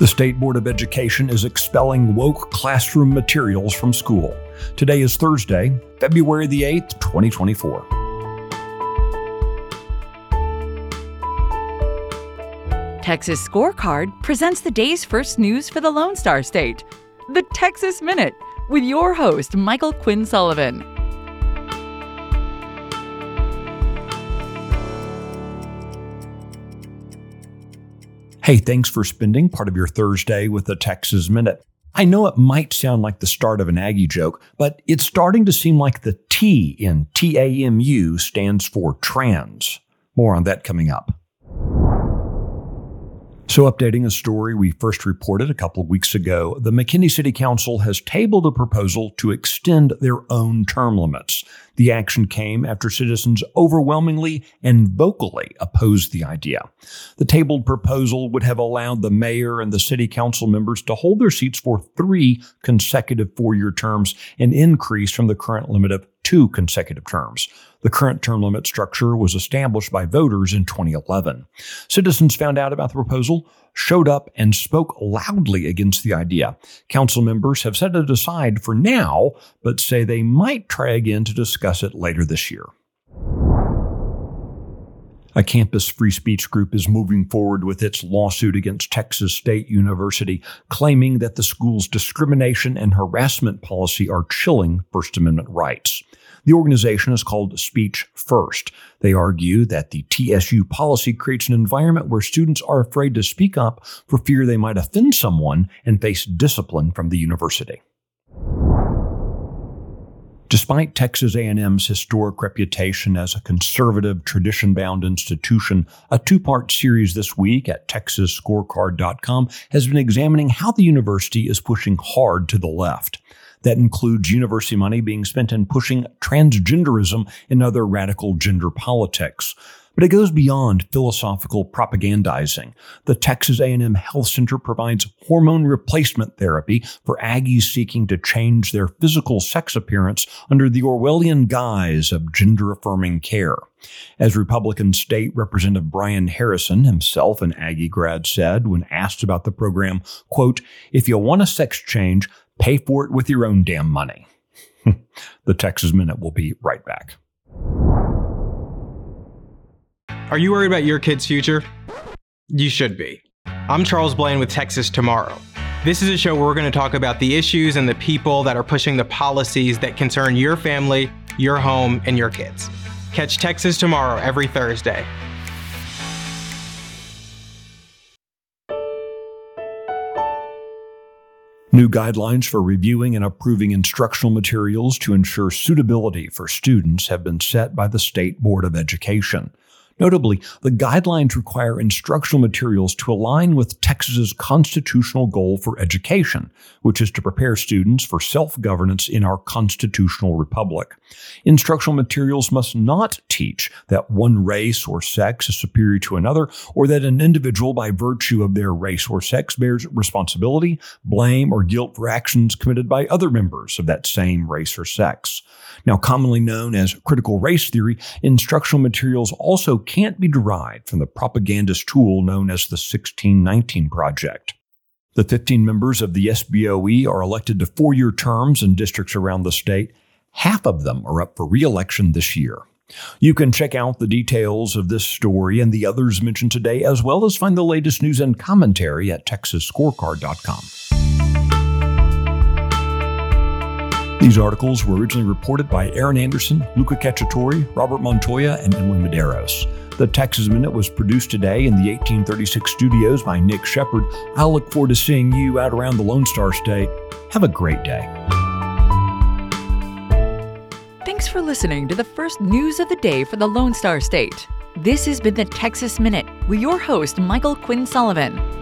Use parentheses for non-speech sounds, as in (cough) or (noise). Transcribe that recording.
The State Board of Education is expelling woke classroom materials from school. Today is Thursday, February the 8th, 2024. Texas Scorecard presents the day's first news for the Lone Star State. The Texas Minute with your host, Michael Quinn Sullivan. Hey, thanks for spending part of your Thursday with the Texas Minute. I know it might sound like the start of an Aggie joke, but it's starting to seem like the T in TAMU stands for trans. More on that coming up. So, updating a story we first reported a couple of weeks ago, the McKinney City Council has tabled a proposal to extend their own term limits. The action came after citizens overwhelmingly and vocally opposed the idea. The tabled proposal would have allowed the mayor and the city council members to hold their seats for three consecutive four year terms, an increase from the current limit of two consecutive terms. The current term limit structure was established by voters in 2011. Citizens found out about the proposal, showed up, and spoke loudly against the idea. Council members have set it aside for now, but say they might try again to discuss it later this year. A campus free speech group is moving forward with its lawsuit against Texas State University, claiming that the school's discrimination and harassment policy are chilling First Amendment rights. The organization is called Speech First. They argue that the TSU policy creates an environment where students are afraid to speak up for fear they might offend someone and face discipline from the university. Despite Texas A&M's historic reputation as a conservative, tradition-bound institution, a two-part series this week at texasscorecard.com has been examining how the university is pushing hard to the left. That includes university money being spent in pushing transgenderism and other radical gender politics. But it goes beyond philosophical propagandizing. The Texas A&M Health Center provides hormone replacement therapy for Aggies seeking to change their physical sex appearance under the Orwellian guise of gender-affirming care. As Republican State Representative Brian Harrison, himself an Aggie grad, said when asked about the program, quote, if you want a sex change, Pay for it with your own damn money. (laughs) the Texas Minute will be right back. Are you worried about your kid's future? You should be. I'm Charles Blain with Texas Tomorrow. This is a show where we're going to talk about the issues and the people that are pushing the policies that concern your family, your home, and your kids. Catch Texas Tomorrow every Thursday. New guidelines for reviewing and approving instructional materials to ensure suitability for students have been set by the State Board of Education. Notably, the guidelines require instructional materials to align with Texas's constitutional goal for education, which is to prepare students for self-governance in our constitutional republic. Instructional materials must not teach that one race or sex is superior to another, or that an individual by virtue of their race or sex bears responsibility, blame, or guilt for actions committed by other members of that same race or sex. Now, commonly known as critical race theory, instructional materials also can't be derived from the propagandist tool known as the 1619 Project. The 15 members of the SBOE are elected to four year terms in districts around the state. Half of them are up for re election this year. You can check out the details of this story and the others mentioned today, as well as find the latest news and commentary at TexasScorecard.com. These articles were originally reported by Erin Anderson, Luca Cacciatore, Robert Montoya, and Emily Medeiros. The Texas Minute was produced today in the 1836 studios by Nick Shepard. I'll look forward to seeing you out around the Lone Star State. Have a great day. Thanks for listening to the first news of the day for the Lone Star State. This has been the Texas Minute with your host, Michael Quinn Sullivan.